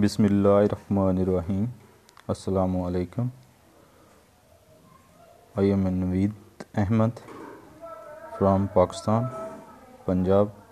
بسم اللہ الرحمن الرحیم السلام علیکم ایم نوید احمد فرام پاکستان پنجاب